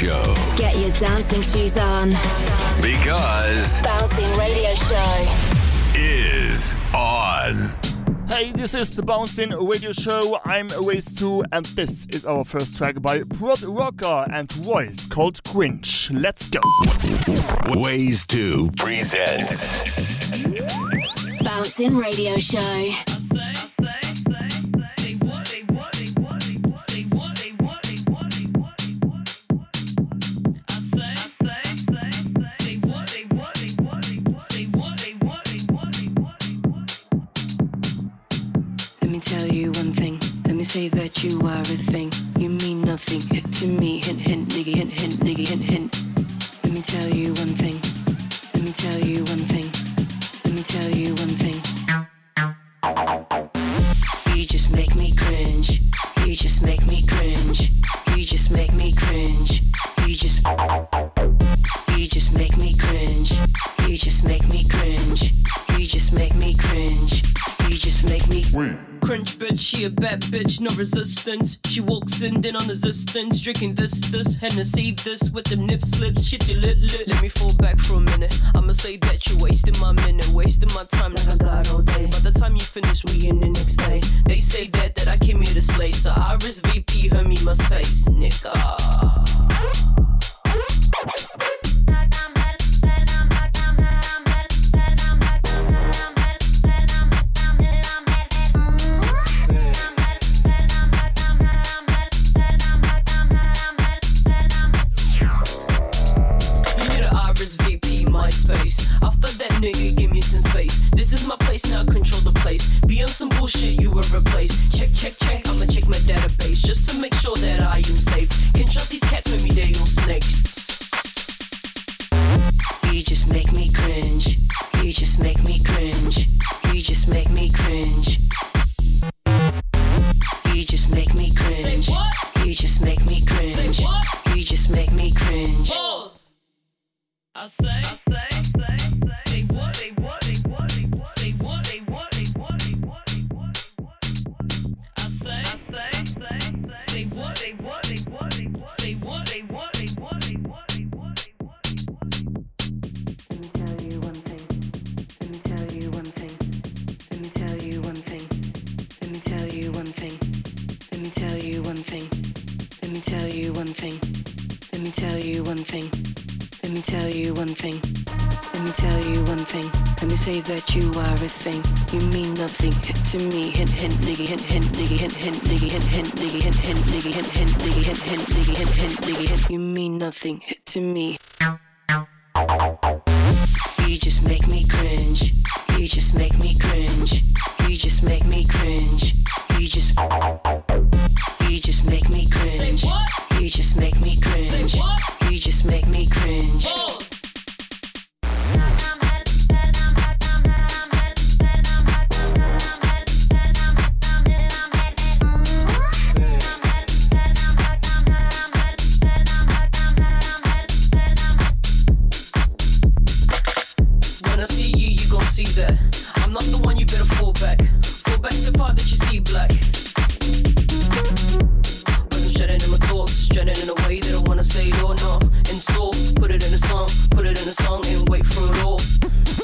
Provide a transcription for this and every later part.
Show. Get your dancing shoes on. Because Bouncing Radio Show is on. Hey, this is the Bouncing Radio Show. I'm Ways 2, and this is our first track by Prod Rocker and Voice called Cringe. Let's go. Ways 2 presents Bouncing Radio Show. Tell you one thing. Let me say that you are a thing. You mean nothing. To me. Hint, hint, nigga, hint, hint, nigga, hint, hint. Let me tell you one thing. Let me tell you one thing. Let me tell you one thing. You just make me cringe. You just make me cringe. You just make me cringe. You just. You just make me cringe. You just make me cringe. You just make me cringe. You just make me. Wait cringe bitch, she a bad bitch, no resistance. She walks in, then on resistance, drinking this, this, Hennessy, this with them nip slips. Shit, you lit, lit. Let me fall back for a minute. I'ma say that you're wasting my minute, wasting my time like I got all day. By the time you finish, we in the next day. They say that that I came here to slay, so I VP, her me my space, nigga, to me. Hint, hint, nigga, hint, hint, nigga, hint, hint, nigga, hint, hint, nigga, hint, hint, nigga, hint, hint, nigga, hint, hint, nigga, hint, hint, nigga, hint. You mean nothing to me. wait for it all.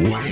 Thank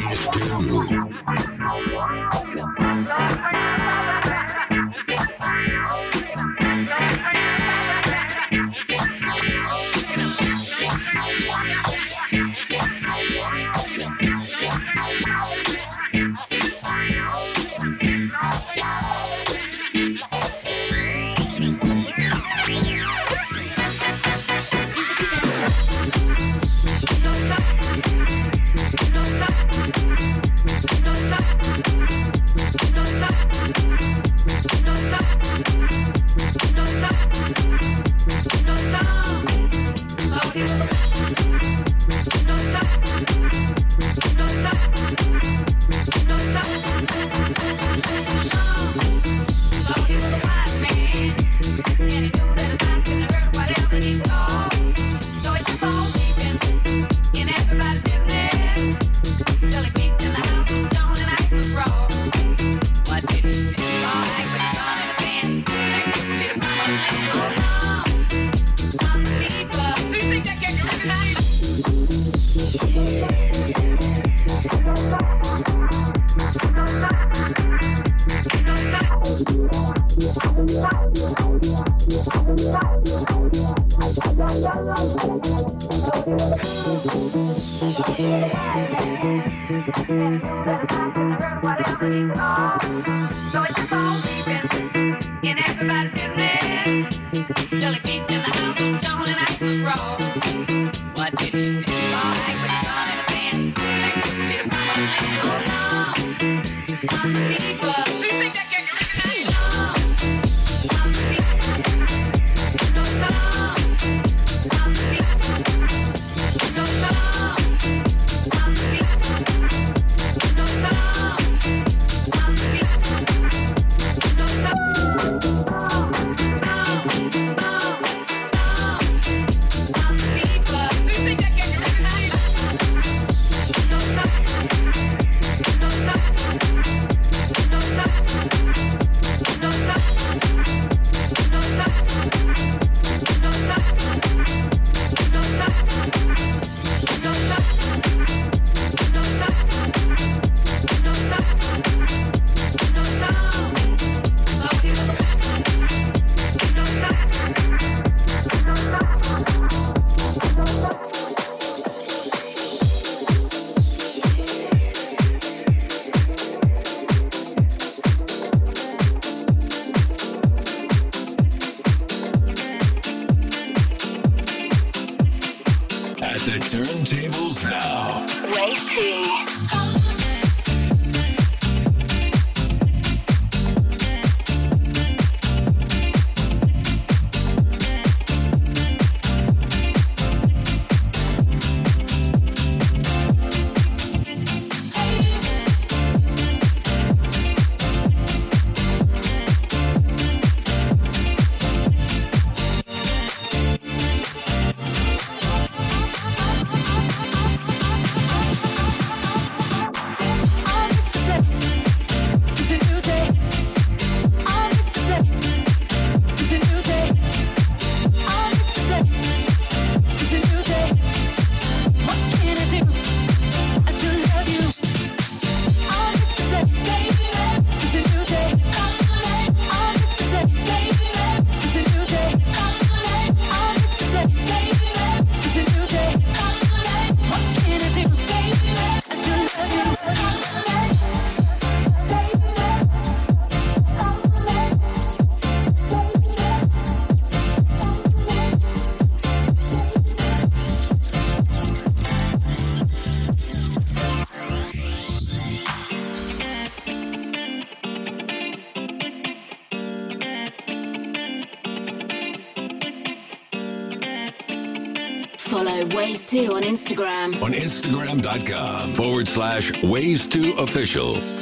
Instagram.com forward slash ways to official.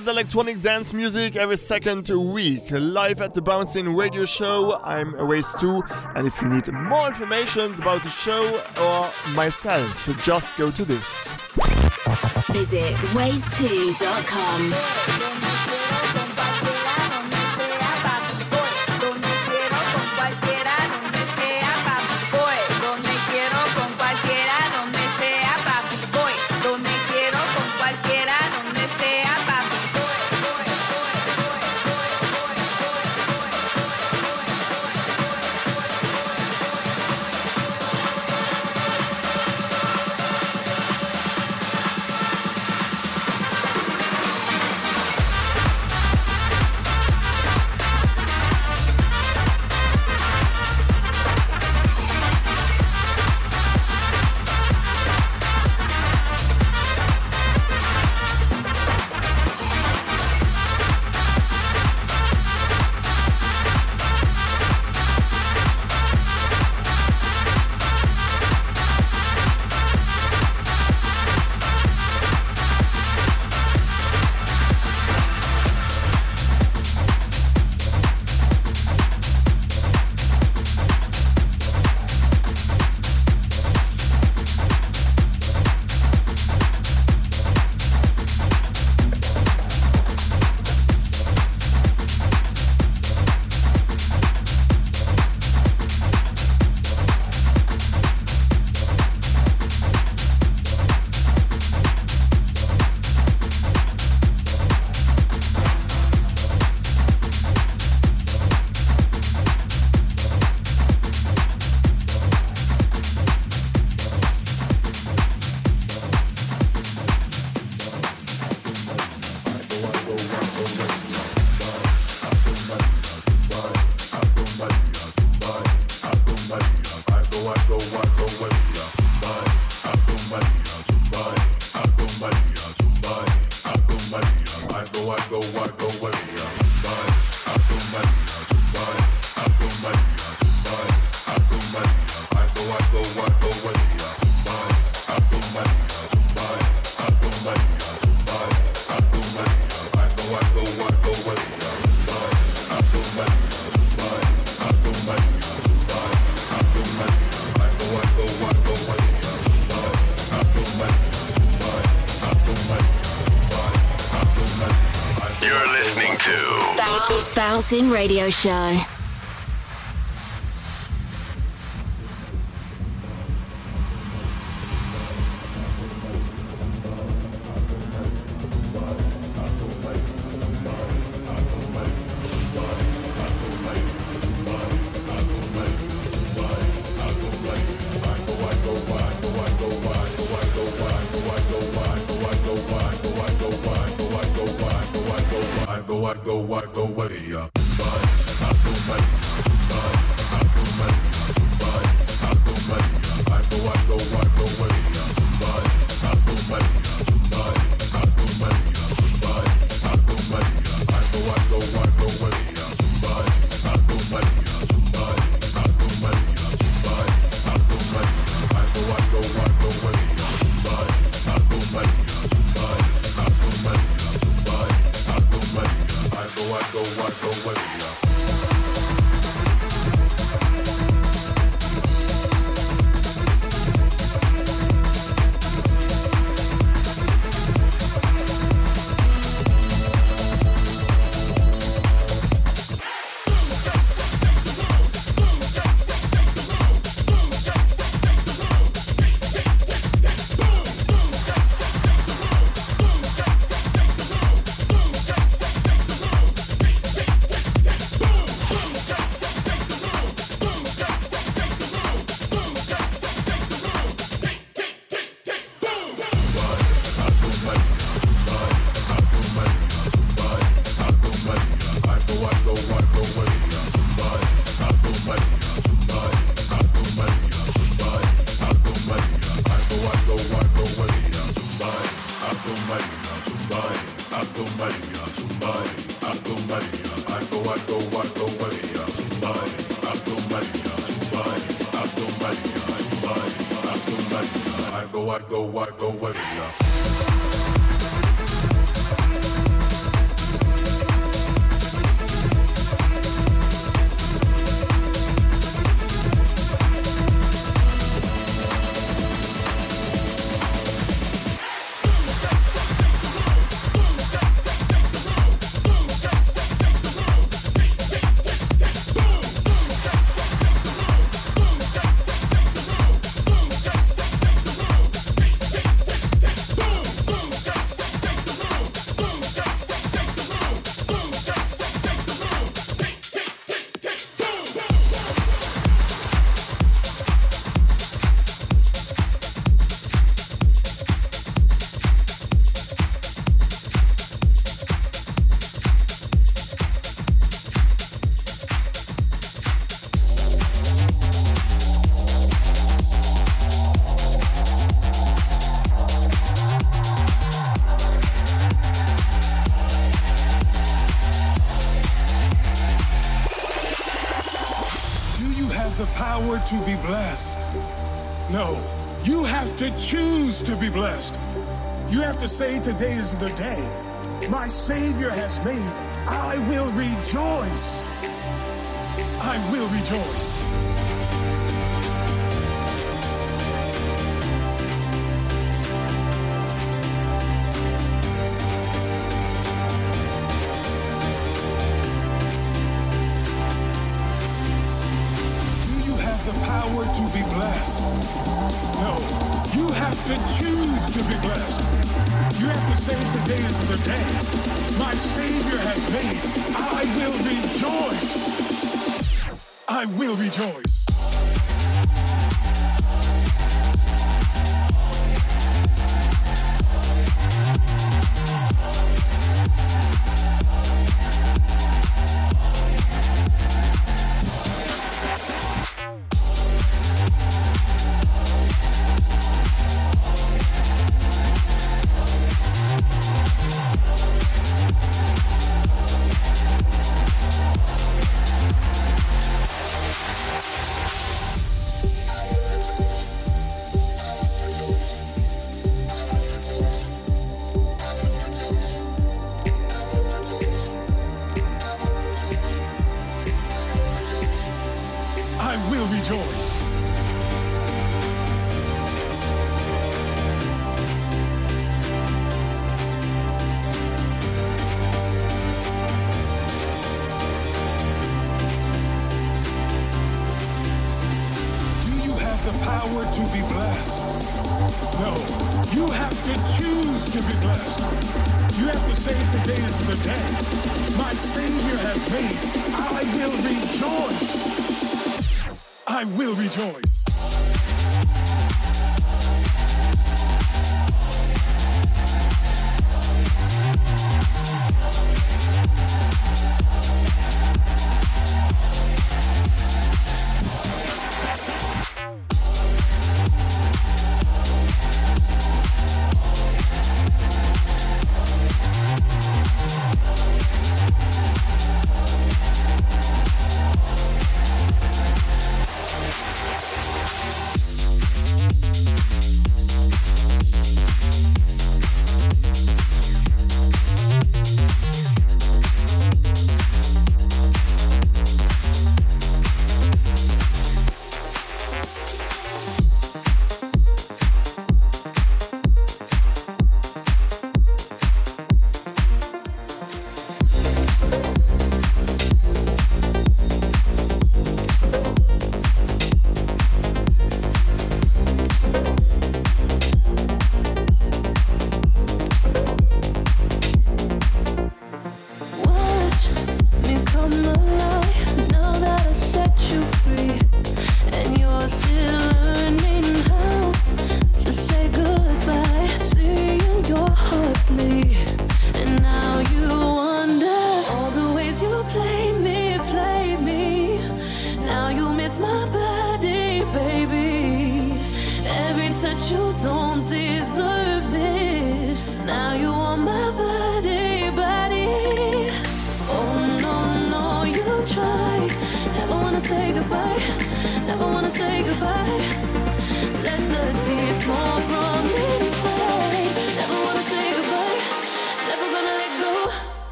Best electronic dance music every second week, live at the Bouncing Radio Show. I'm Ways 2, and if you need more information about the show or myself, just go to this. Visit ways2.com. Bouncing Radio Show. I go, I go, I go, where ya? to say today is the day my Savior has made. I will rejoice. I will rejoice. I will rejoice. I will rejoice.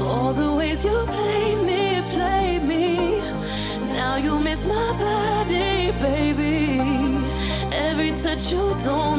all the ways you played me, played me. Now you miss my body, baby. Every touch you don't.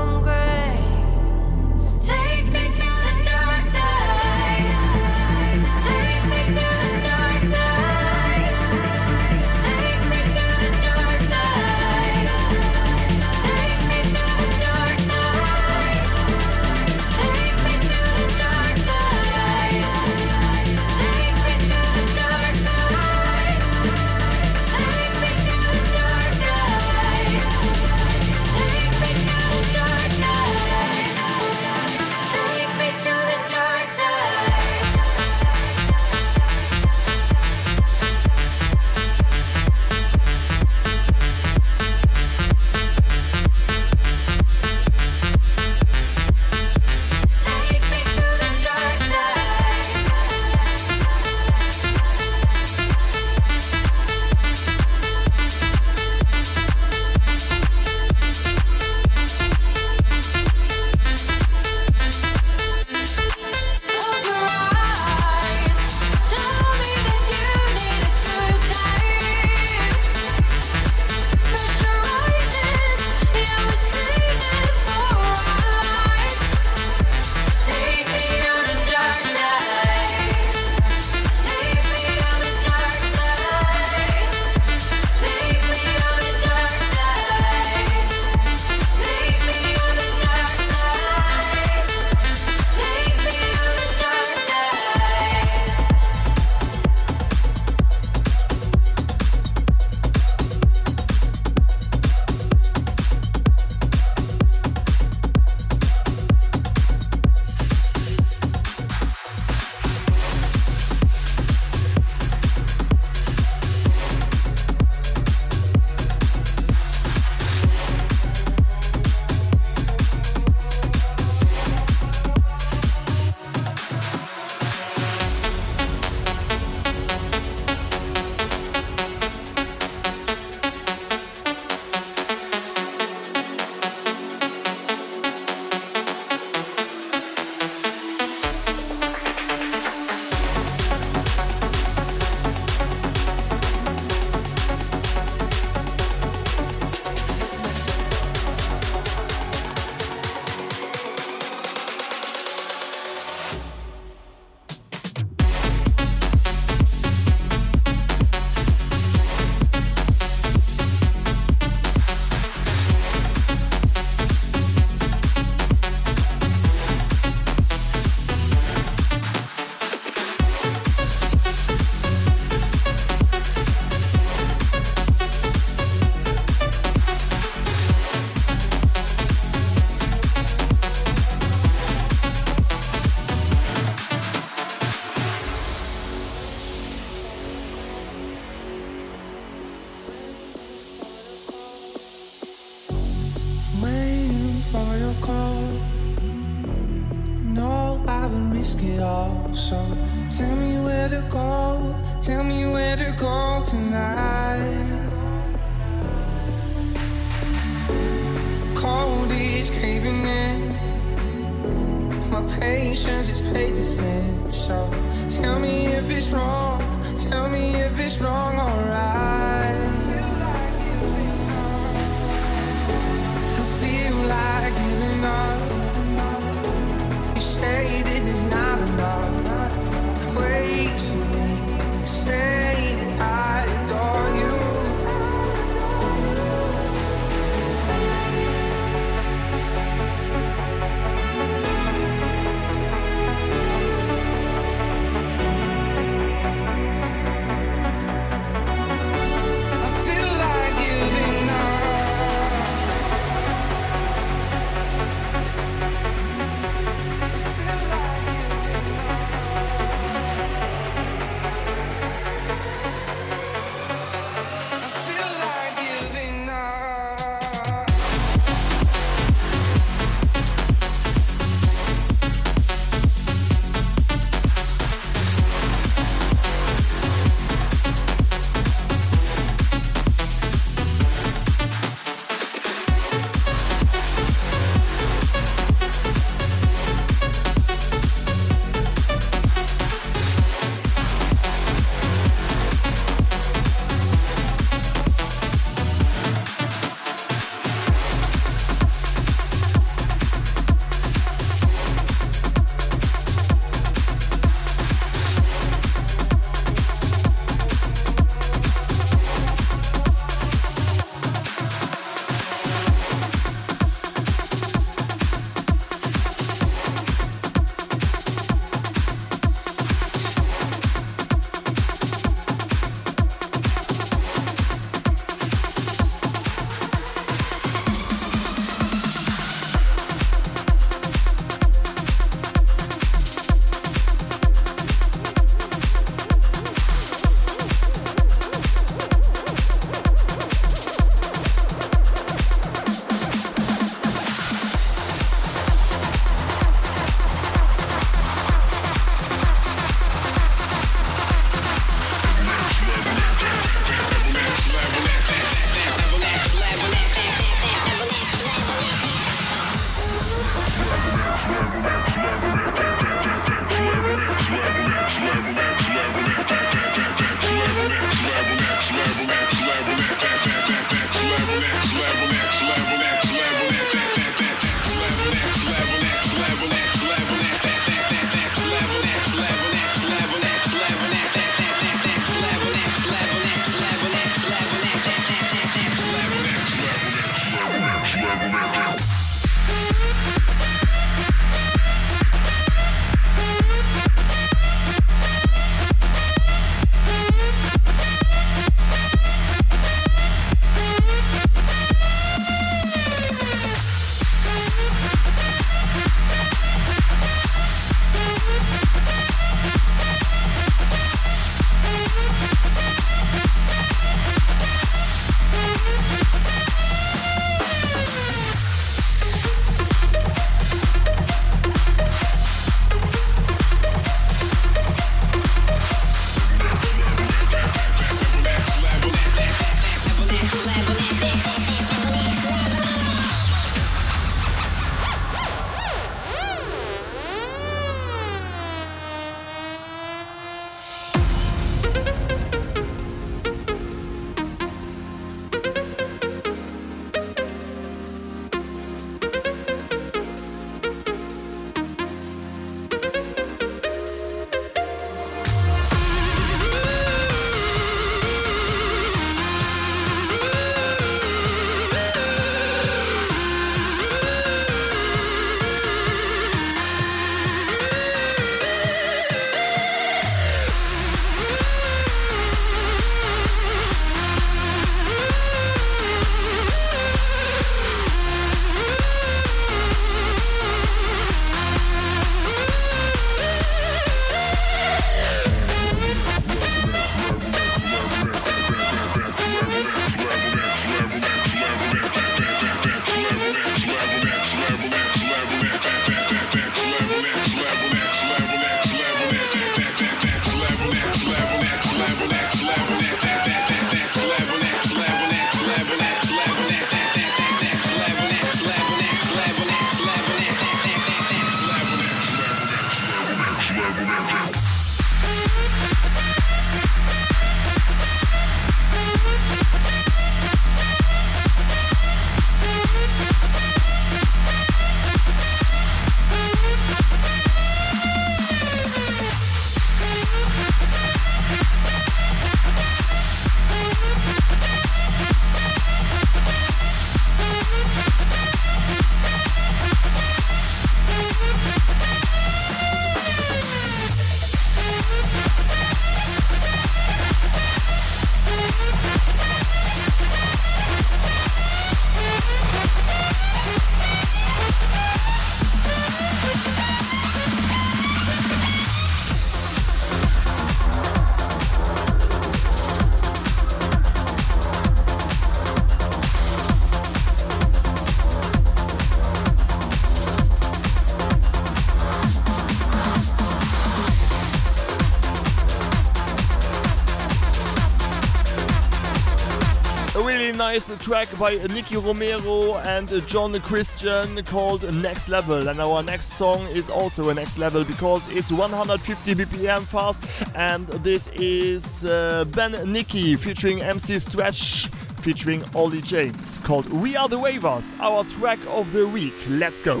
Track by Nicky Romero and John Christian called Next Level. And our next song is also a next level because it's 150 BPM fast. And this is uh, Ben Nicky featuring MC Stretch featuring Ollie James called We Are the Ravers, our track of the week. Let's go.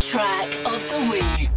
Track of the week.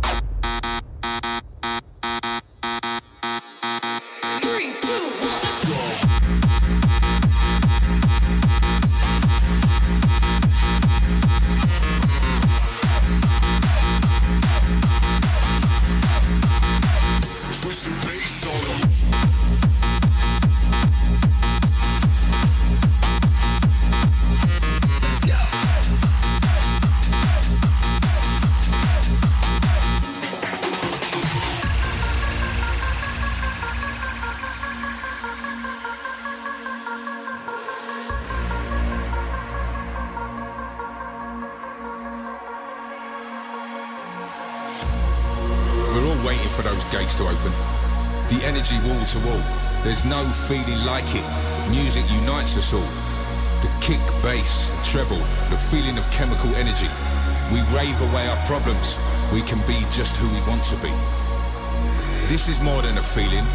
Gates to open. The energy wall to wall. There's no feeling like it. Music unites us all. The kick, bass, treble, the feeling of chemical energy. We rave away our problems. We can be just who we want to be. This is more than a feeling.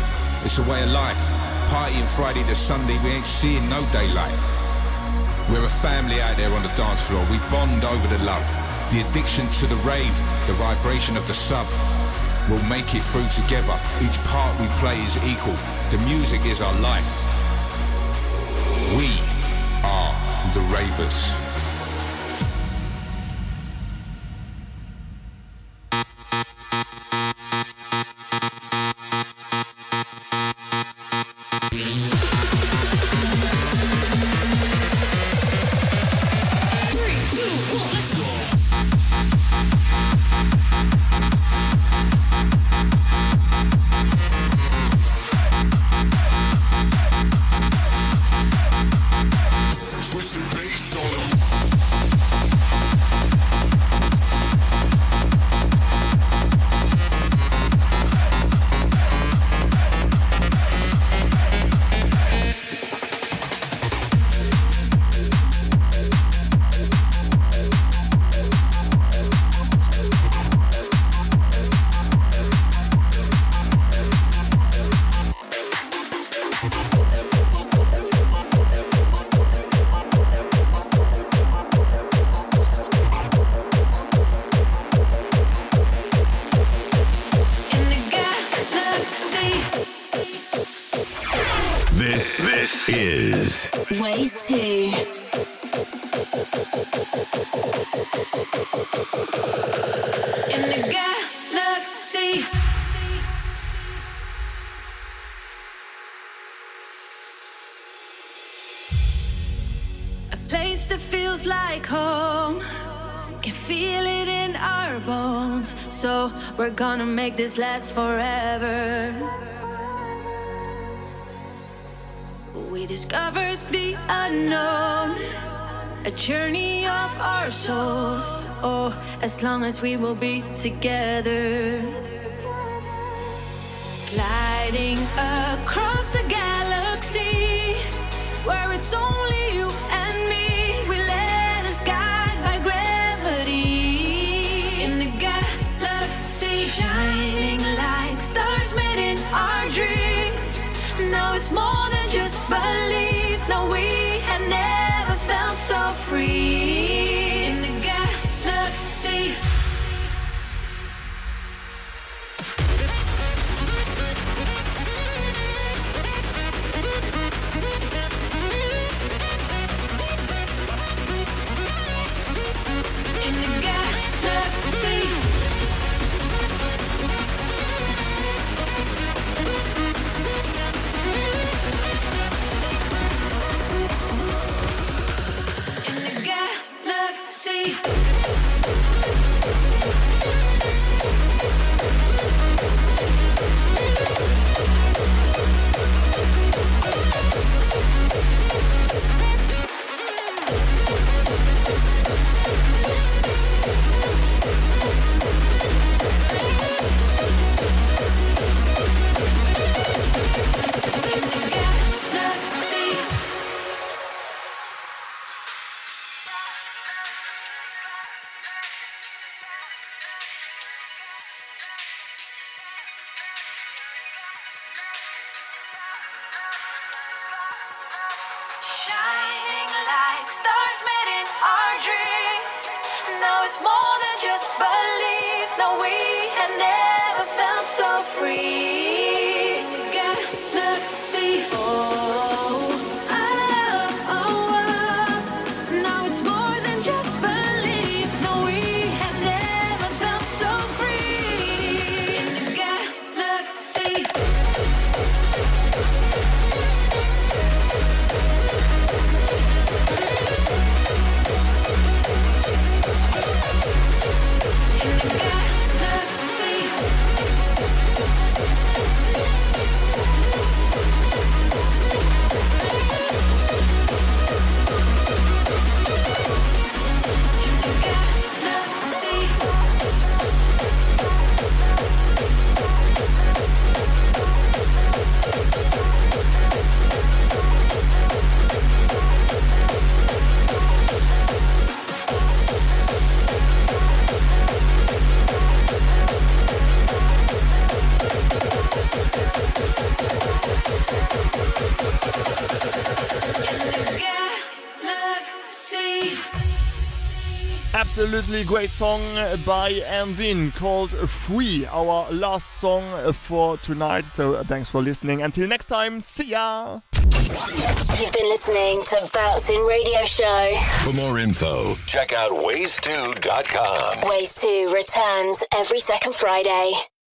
It's a way of life. Partying Friday to Sunday, we ain't seeing no daylight. We're a family out there on the dance floor. We bond over the love, the addiction to the rave, the vibration of the sub. We'll make it through together. Each part we play is equal. The music is our life. We are the Ravers. This is Ways to. In the galaxy. A place that feels like home. Can feel it in our bones. So we're gonna make this last forever. We discovered the unknown. A journey of our souls. Oh, as long as we will be together. Gliding across the galaxy. Where it's only Absolutely great song by Amvin called Free, our last song for tonight. So uh, thanks for listening. Until next time, see ya! You've been listening to Bouncing Radio Show. For more info, check out ways2.com. Ways 2 returns every second Friday.